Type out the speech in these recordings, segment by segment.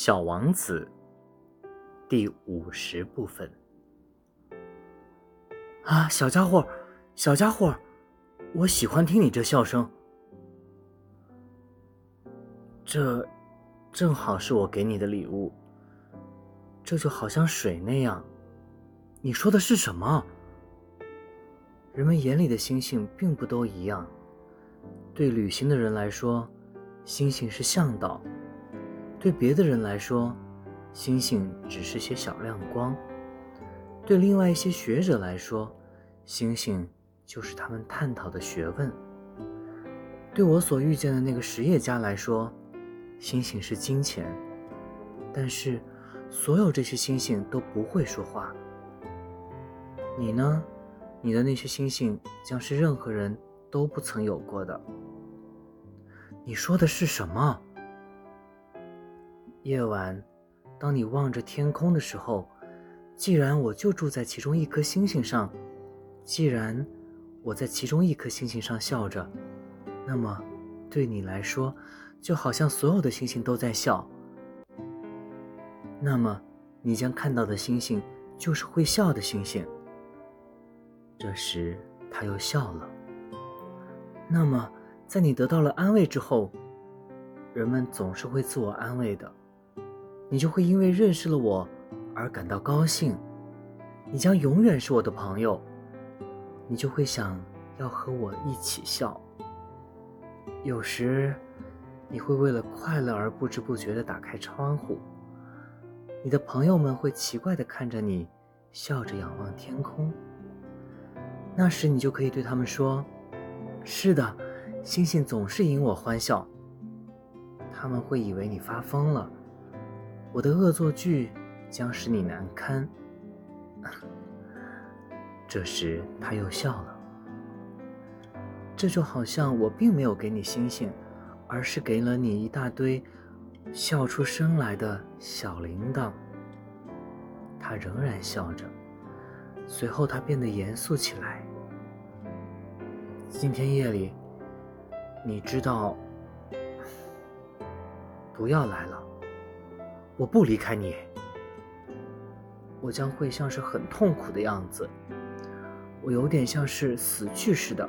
小王子第五十部分。啊，小家伙，小家伙，我喜欢听你这笑声。这正好是我给你的礼物。这就好像水那样。你说的是什么？人们眼里的星星并不都一样。对旅行的人来说，星星是向导。对别的人来说，星星只是些小亮光；对另外一些学者来说，星星就是他们探讨的学问。对我所遇见的那个实业家来说，星星是金钱。但是，所有这些星星都不会说话。你呢？你的那些星星将是任何人都不曾有过的。你说的是什么？夜晚，当你望着天空的时候，既然我就住在其中一颗星星上，既然我在其中一颗星星上笑着，那么对你来说，就好像所有的星星都在笑。那么，你将看到的星星就是会笑的星星。这时，他又笑了。那么，在你得到了安慰之后，人们总是会自我安慰的。你就会因为认识了我而感到高兴，你将永远是我的朋友。你就会想要和我一起笑。有时，你会为了快乐而不知不觉地打开窗户。你的朋友们会奇怪地看着你，笑着仰望天空。那时，你就可以对他们说：“是的，星星总是引我欢笑。”他们会以为你发疯了。我的恶作剧将使你难堪。这时，他又笑了。这就好像我并没有给你星星，而是给了你一大堆笑出声来的小铃铛。他仍然笑着，随后他变得严肃起来。今天夜里，你知道，不要来了。我不离开你，我将会像是很痛苦的样子，我有点像是死去似的，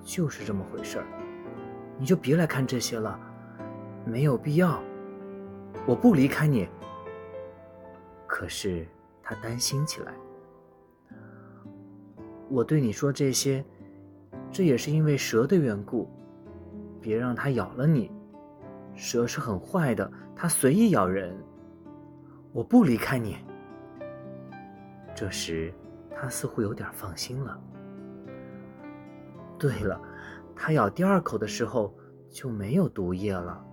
就是这么回事儿。你就别来看这些了，没有必要。我不离开你。可是他担心起来。我对你说这些，这也是因为蛇的缘故，别让它咬了你。蛇是很坏的，它随意咬人。我不离开你。这时，他似乎有点放心了。对了，他咬第二口的时候就没有毒液了。